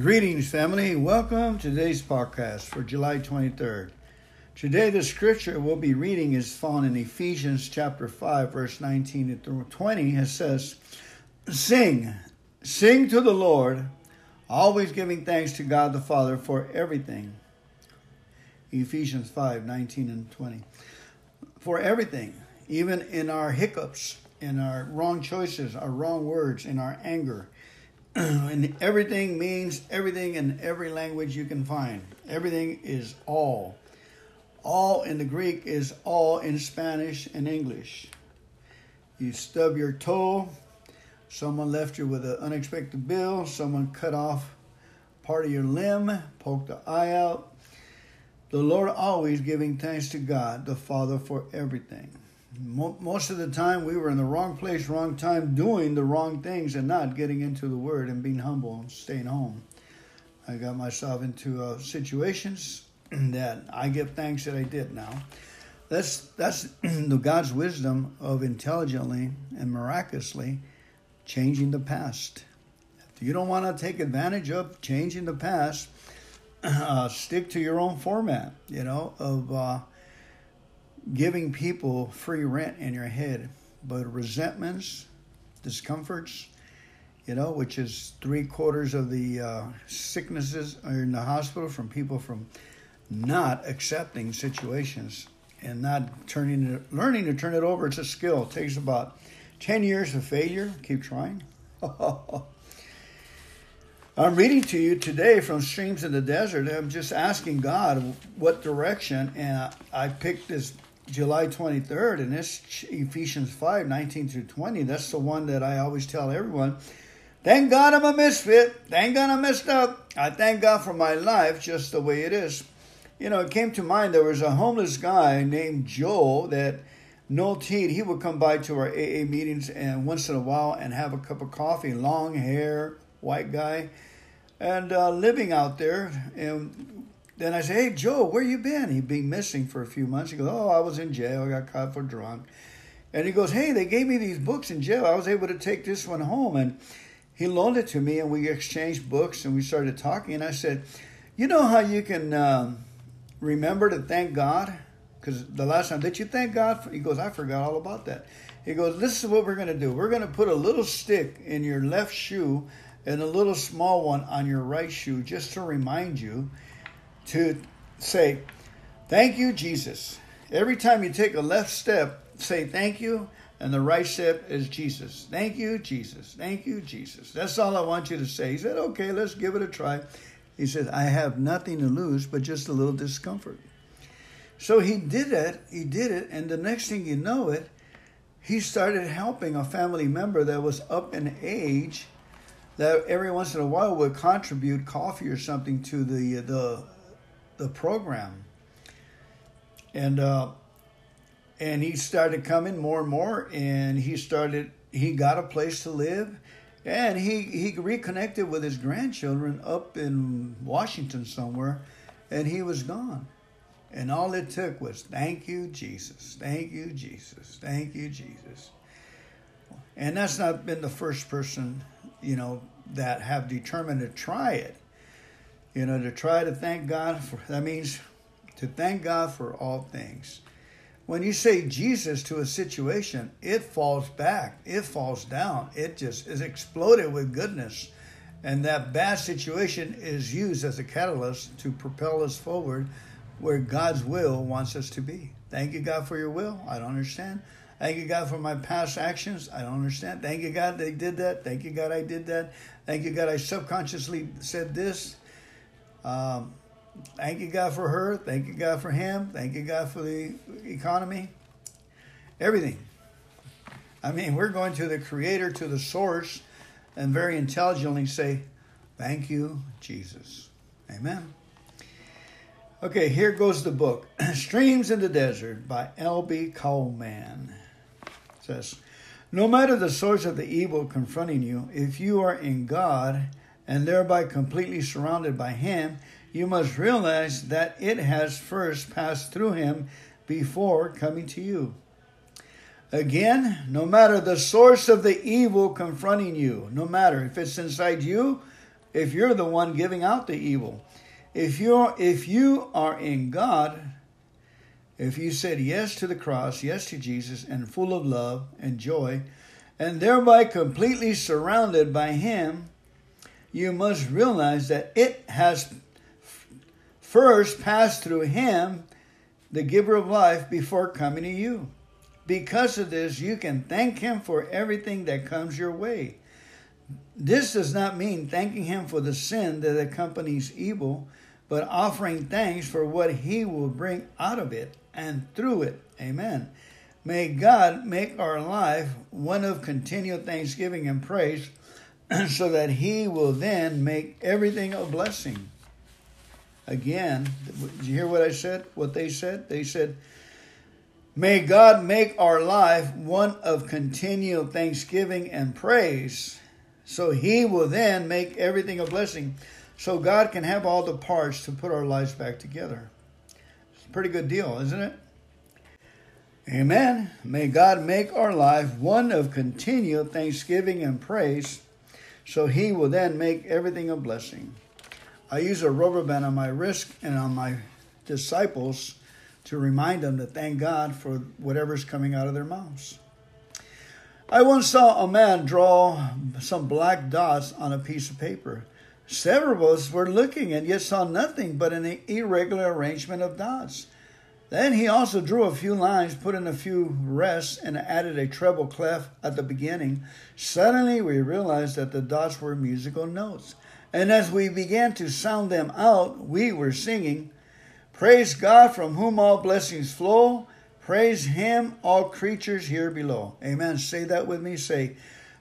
Greetings, family. Welcome to today's podcast for July 23rd. Today, the scripture we'll be reading is found in Ephesians chapter 5, verse 19 to 20. It says, Sing, sing to the Lord, always giving thanks to God the Father for everything. Ephesians 5, 19 and 20. For everything, even in our hiccups, in our wrong choices, our wrong words, in our anger. and everything means everything in every language you can find. Everything is all. All in the Greek is all in Spanish and English. You stub your toe, someone left you with an unexpected bill, someone cut off part of your limb, poked the eye out. The Lord always giving thanks to God, the Father, for everything most of the time we were in the wrong place, wrong time, doing the wrong things and not getting into the Word and being humble and staying home. I got myself into uh, situations that I give thanks that I did now. That's that's the God's wisdom of intelligently and miraculously changing the past. If you don't want to take advantage of changing the past, uh, stick to your own format. You know of. Uh, giving people free rent in your head, but resentments, discomforts, you know, which is three quarters of the uh, sicknesses are in the hospital from people from not accepting situations and not turning it, learning to turn it over. It's a skill. It takes about 10 years of failure. Keep trying. I'm reading to you today from Streams in the Desert. I'm just asking God what direction, and I picked this July 23rd, and this Ephesians 5 19 through 20. That's the one that I always tell everyone. Thank God I'm a misfit. Thank God I messed up. I thank God for my life just the way it is. You know, it came to mind there was a homeless guy named Joe that no tea. He would come by to our AA meetings and once in a while and have a cup of coffee. Long hair, white guy, and uh, living out there. And then I say, hey, Joe, where you been? He'd been missing for a few months. He goes, oh, I was in jail. I got caught for drunk. And he goes, hey, they gave me these books in jail. I was able to take this one home. And he loaned it to me, and we exchanged books, and we started talking. And I said, you know how you can um, remember to thank God? Because the last time, did you thank God? For? He goes, I forgot all about that. He goes, this is what we're going to do. We're going to put a little stick in your left shoe and a little small one on your right shoe just to remind you to say, Thank you, Jesus. Every time you take a left step, say thank you, and the right step is Jesus. Thank you, Jesus. Thank you, Jesus. That's all I want you to say. He said, Okay, let's give it a try. He said, I have nothing to lose but just a little discomfort. So he did it, he did it, and the next thing you know it, he started helping a family member that was up in age that every once in a while would contribute coffee or something to the uh, the the program. And uh, and he started coming more and more, and he started he got a place to live, and he he reconnected with his grandchildren up in Washington somewhere, and he was gone. And all it took was, thank you, Jesus. Thank you, Jesus. Thank you, Jesus. And that's not been the first person, you know, that have determined to try it. You know, to try to thank God for that means to thank God for all things. When you say Jesus to a situation, it falls back, it falls down, it just is exploded with goodness. And that bad situation is used as a catalyst to propel us forward where God's will wants us to be. Thank you, God, for your will. I don't understand. Thank you, God, for my past actions. I don't understand. Thank you, God, they did that. Thank you, God, I did that. Thank you, God, I subconsciously said this. Um, thank you, God, for her. Thank you, God, for him. Thank you, God, for the economy. Everything. I mean, we're going to the Creator, to the source, and very intelligently say, Thank you, Jesus. Amen. Okay, here goes the book Streams in the Desert by L.B. Coleman. It says, No matter the source of the evil confronting you, if you are in God, and thereby completely surrounded by Him, you must realize that it has first passed through Him before coming to you. Again, no matter the source of the evil confronting you, no matter if it's inside you, if you're the one giving out the evil. If you're if you are in God, if you said yes to the cross, yes to Jesus, and full of love and joy, and thereby completely surrounded by Him, you must realize that it has first passed through Him, the giver of life, before coming to you. Because of this, you can thank Him for everything that comes your way. This does not mean thanking Him for the sin that accompanies evil, but offering thanks for what He will bring out of it and through it. Amen. May God make our life one of continual thanksgiving and praise so that He will then make everything a blessing. Again, did you hear what I said? What they said? They said, May God make our life one of continual thanksgiving and praise, so He will then make everything a blessing, so God can have all the parts to put our lives back together. It's a pretty good deal, isn't it? Amen. May God make our life one of continual thanksgiving and praise, so He will then make everything a blessing. I use a rubber band on my wrist and on my disciples to remind them to thank God for whatever's coming out of their mouths. I once saw a man draw some black dots on a piece of paper. Several of us were looking and yet saw nothing but an irregular arrangement of dots. Then he also drew a few lines, put in a few rests, and added a treble clef at the beginning. Suddenly we realized that the dots were musical notes. And as we began to sound them out, we were singing, Praise God from whom all blessings flow. Praise Him, all creatures here below. Amen. Say that with me. Say,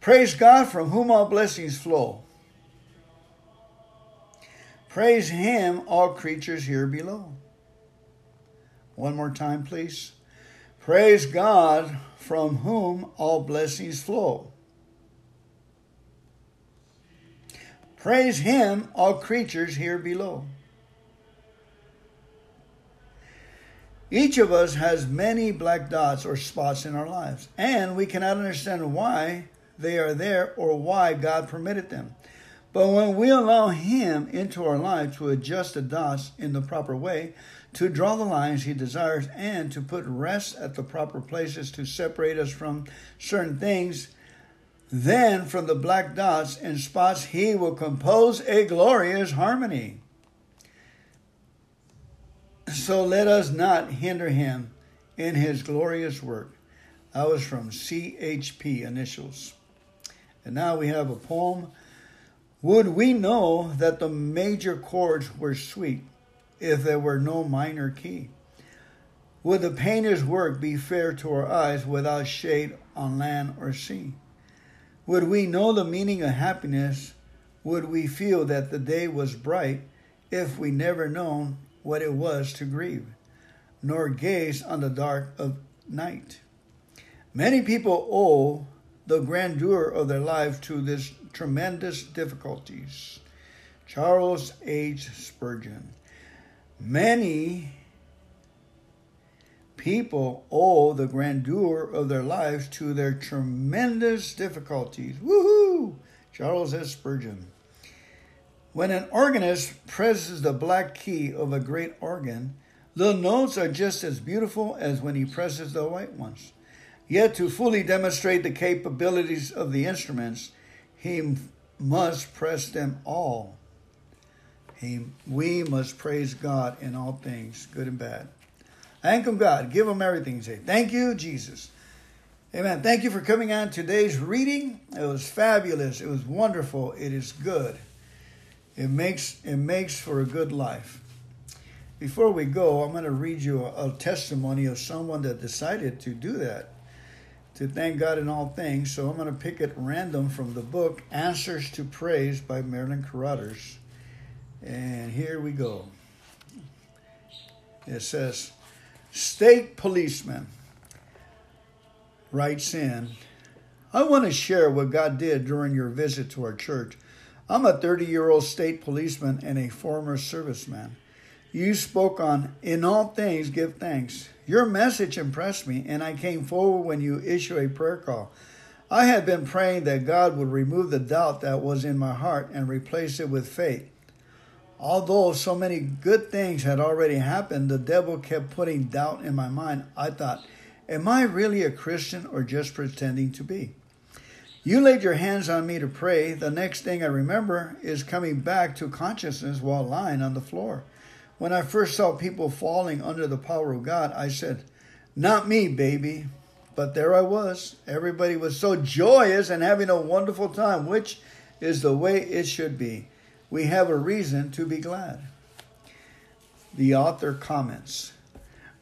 Praise God from whom all blessings flow. Praise Him, all creatures here below. One more time, please. Praise God from whom all blessings flow. Praise Him, all creatures here below. Each of us has many black dots or spots in our lives, and we cannot understand why they are there or why God permitted them. But when we allow Him into our life to adjust the dots in the proper way, to draw the lines He desires, and to put rest at the proper places to separate us from certain things, then from the black dots and spots He will compose a glorious harmony. So let us not hinder him in his glorious work. That was from CHP initials. And now we have a poem. Would we know that the major chords were sweet if there were no minor key? Would the painter's work be fair to our eyes without shade on land or sea? Would we know the meaning of happiness? Would we feel that the day was bright if we never known what it was to grieve, nor gaze on the dark of night. Many people owe the grandeur of their life to this tremendous difficulties. Charles H. Spurgeon. Many people owe the grandeur of their lives to their tremendous difficulties. Woohoo! Charles S. Spurgeon. When an organist presses the black key of a great organ, the notes are just as beautiful as when he presses the white ones. Yet to fully demonstrate the capabilities of the instruments, he must press them all. He, we must praise God in all things, good and bad. Thank him, God. Give him everything. Say, thank you, Jesus. Amen. Thank you for coming on today's reading. It was fabulous. It was wonderful. It is good. It makes it makes for a good life. Before we go, I'm going to read you a, a testimony of someone that decided to do that, to thank God in all things. So I'm going to pick it random from the book Answers to Praise by Merlin Carothers. And here we go. It says, State policeman writes in, I want to share what God did during your visit to our church. I'm a 30 year old state policeman and a former serviceman. You spoke on In All Things Give Thanks. Your message impressed me, and I came forward when you issue a prayer call. I had been praying that God would remove the doubt that was in my heart and replace it with faith. Although so many good things had already happened, the devil kept putting doubt in my mind. I thought, Am I really a Christian or just pretending to be? You laid your hands on me to pray. The next thing I remember is coming back to consciousness while lying on the floor. When I first saw people falling under the power of God, I said, Not me, baby. But there I was. Everybody was so joyous and having a wonderful time, which is the way it should be. We have a reason to be glad. The author comments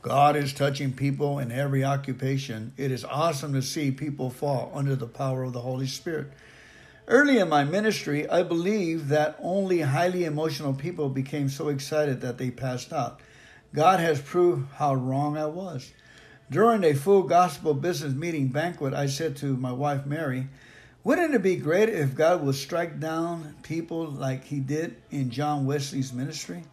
God is touching people in every occupation. It is awesome to see people fall under the power of the Holy Spirit. Early in my ministry, I believed that only highly emotional people became so excited that they passed out. God has proved how wrong I was. During a full gospel business meeting banquet, I said to my wife Mary, Wouldn't it be great if God would strike down people like he did in John Wesley's ministry?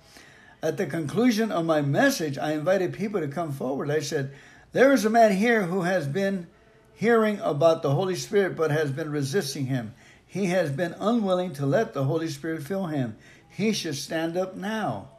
At the conclusion of my message, I invited people to come forward. I said, There is a man here who has been hearing about the Holy Spirit but has been resisting him. He has been unwilling to let the Holy Spirit fill him. He should stand up now.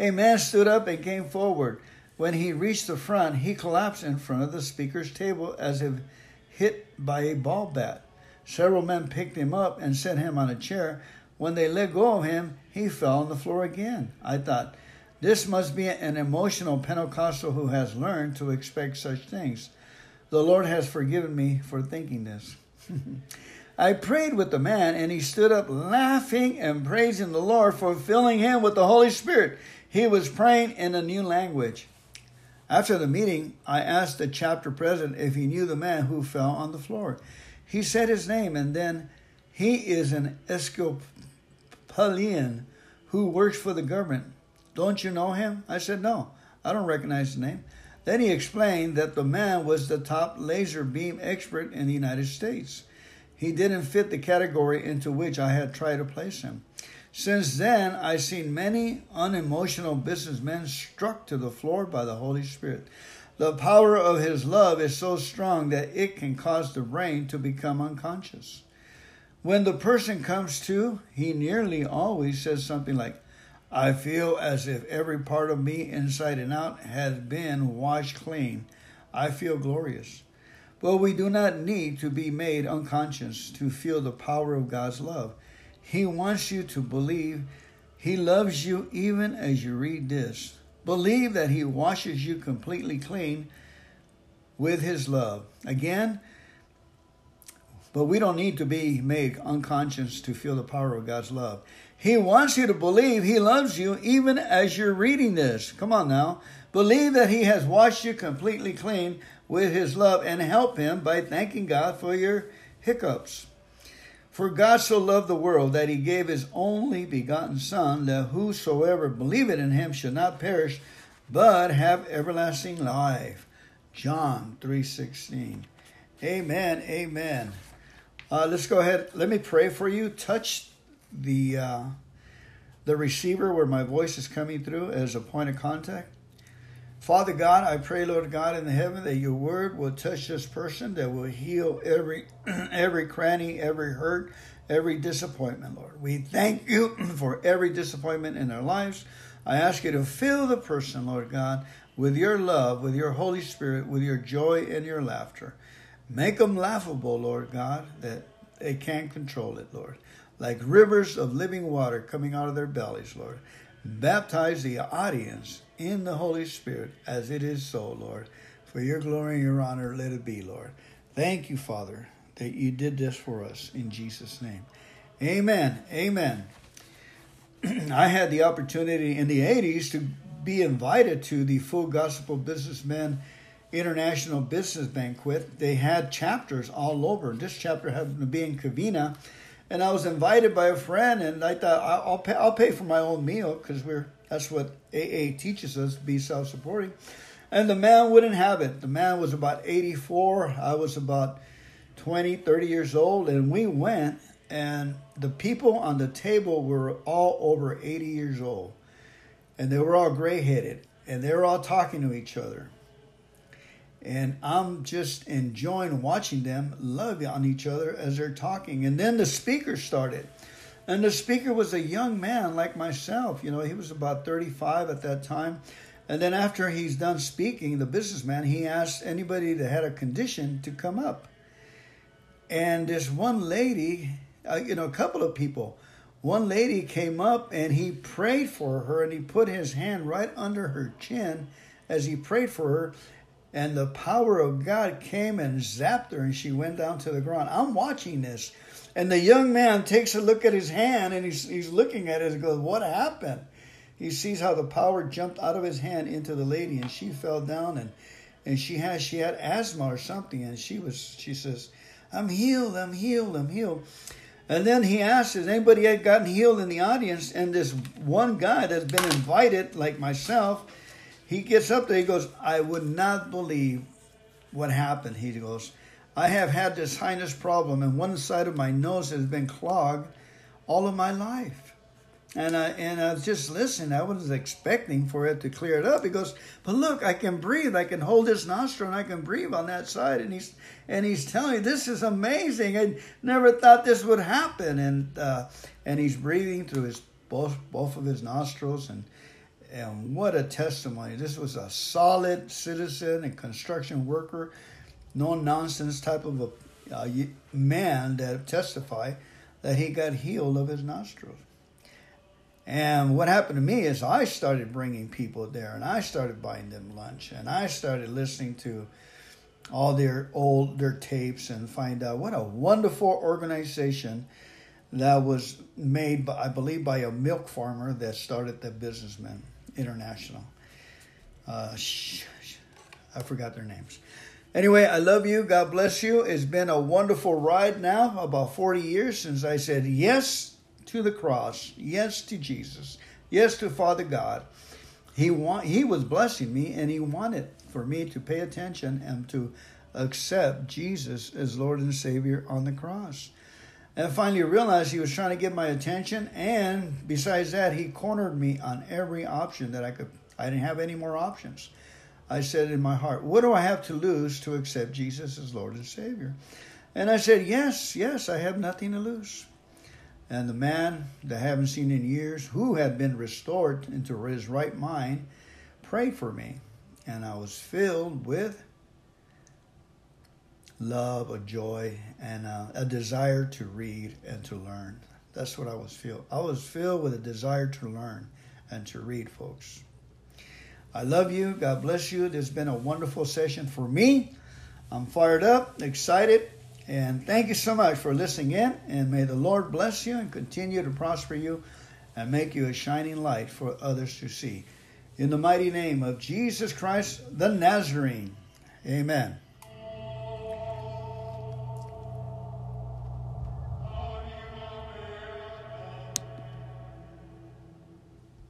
A man stood up and came forward. When he reached the front, he collapsed in front of the speaker's table as if hit by a ball bat. Several men picked him up and set him on a chair. When they let go of him, he fell on the floor again. I thought, this must be an emotional Pentecostal who has learned to expect such things. The Lord has forgiven me for thinking this. I prayed with the man, and he stood up laughing and praising the Lord for filling him with the Holy Spirit. He was praying in a new language. After the meeting, I asked the chapter president if he knew the man who fell on the floor. He said his name, and then he is an Escopalian who works for the government. Don't you know him? I said, No, I don't recognize the name. Then he explained that the man was the top laser beam expert in the United States. He didn't fit the category into which I had tried to place him. Since then, I've seen many unemotional businessmen struck to the floor by the Holy Spirit. The power of His love is so strong that it can cause the brain to become unconscious. When the person comes to, he nearly always says something like, I feel as if every part of me, inside and out, has been washed clean. I feel glorious. But we do not need to be made unconscious to feel the power of God's love. He wants you to believe He loves you even as you read this. Believe that He washes you completely clean with His love. Again, but we don't need to be made unconscious to feel the power of God's love. He wants you to believe He loves you even as you're reading this. Come on now. Believe that He has washed you completely clean with His love and help Him by thanking God for your hiccups. For God so loved the world that He gave His only begotten Son, that whosoever believeth in Him should not perish, but have everlasting life. John 3.16 Amen, amen. Uh, let's go ahead. Let me pray for you. Touch the uh, the receiver where my voice is coming through as a point of contact. Father God, I pray, Lord God in the heaven, that your word will touch this person, that will heal every every cranny, every hurt, every disappointment, Lord. We thank you for every disappointment in their lives. I ask you to fill the person, Lord God, with your love, with your Holy Spirit, with your joy and your laughter. Make them laughable, Lord God, that they can't control it, Lord. Like rivers of living water coming out of their bellies, Lord. Baptize the audience in the Holy Spirit as it is so, Lord. For your glory and your honor, let it be, Lord. Thank you, Father, that you did this for us in Jesus' name. Amen. Amen. I had the opportunity in the 80s to be invited to the Full Gospel Businessman International Business Banquet. They had chapters all over. And this chapter happened to be in Covina, and I was invited by a friend, and I thought I'll pay, I'll pay for my own meal because we're that's what AA teaches us to be self-supporting. And the man wouldn't have it. The man was about 84. I was about 20, 30 years old, and we went, and the people on the table were all over 80 years old, and they were all gray-headed, and they were all talking to each other and I'm just enjoying watching them love on each other as they're talking. And then the speaker started. And the speaker was a young man like myself. You know, he was about 35 at that time. And then after he's done speaking, the businessman, he asked anybody that had a condition to come up. And this one lady, uh, you know, a couple of people, one lady came up and he prayed for her and he put his hand right under her chin as he prayed for her and the power of God came and zapped her, and she went down to the ground. I'm watching this, and the young man takes a look at his hand, and he's, he's looking at it and goes, What happened? He sees how the power jumped out of his hand into the lady, and she fell down, and, and she had she had asthma or something, and she was she says, I'm healed, I'm healed, I'm healed. And then he asks, Has anybody had gotten healed in the audience? And this one guy that's been invited, like myself, he gets up there, he goes, I would not believe what happened. He goes, I have had this sinus problem, and one side of my nose has been clogged all of my life. And I, and I was just listening. I was expecting for it to clear it up. He goes, but look, I can breathe. I can hold this nostril and I can breathe on that side. And he's and he's telling me this is amazing. I never thought this would happen. And uh, and he's breathing through his both both of his nostrils and and what a testimony. This was a solid citizen and construction worker, no nonsense type of a man that testified that he got healed of his nostrils. And what happened to me is I started bringing people there and I started buying them lunch and I started listening to all their old their tapes and find out what a wonderful organization that was made by, I believe by a milk farmer that started the businessman. International. Uh, I forgot their names. Anyway, I love you. God bless you. It's been a wonderful ride now, about 40 years since I said yes to the cross, yes to Jesus, yes to Father God. He want, he was blessing me and he wanted for me to pay attention and to accept Jesus as Lord and Savior on the cross. And finally realized he was trying to get my attention. And besides that, he cornered me on every option that I could. I didn't have any more options. I said in my heart, What do I have to lose to accept Jesus as Lord and Savior? And I said, Yes, yes, I have nothing to lose. And the man that I haven't seen in years, who had been restored into his right mind, prayed for me. And I was filled with love, a joy, and a, a desire to read and to learn. That's what I was filled. I was filled with a desire to learn and to read, folks. I love you. God bless you. This has been a wonderful session for me. I'm fired up, excited, and thank you so much for listening in. And may the Lord bless you and continue to prosper you and make you a shining light for others to see. In the mighty name of Jesus Christ, the Nazarene. Amen.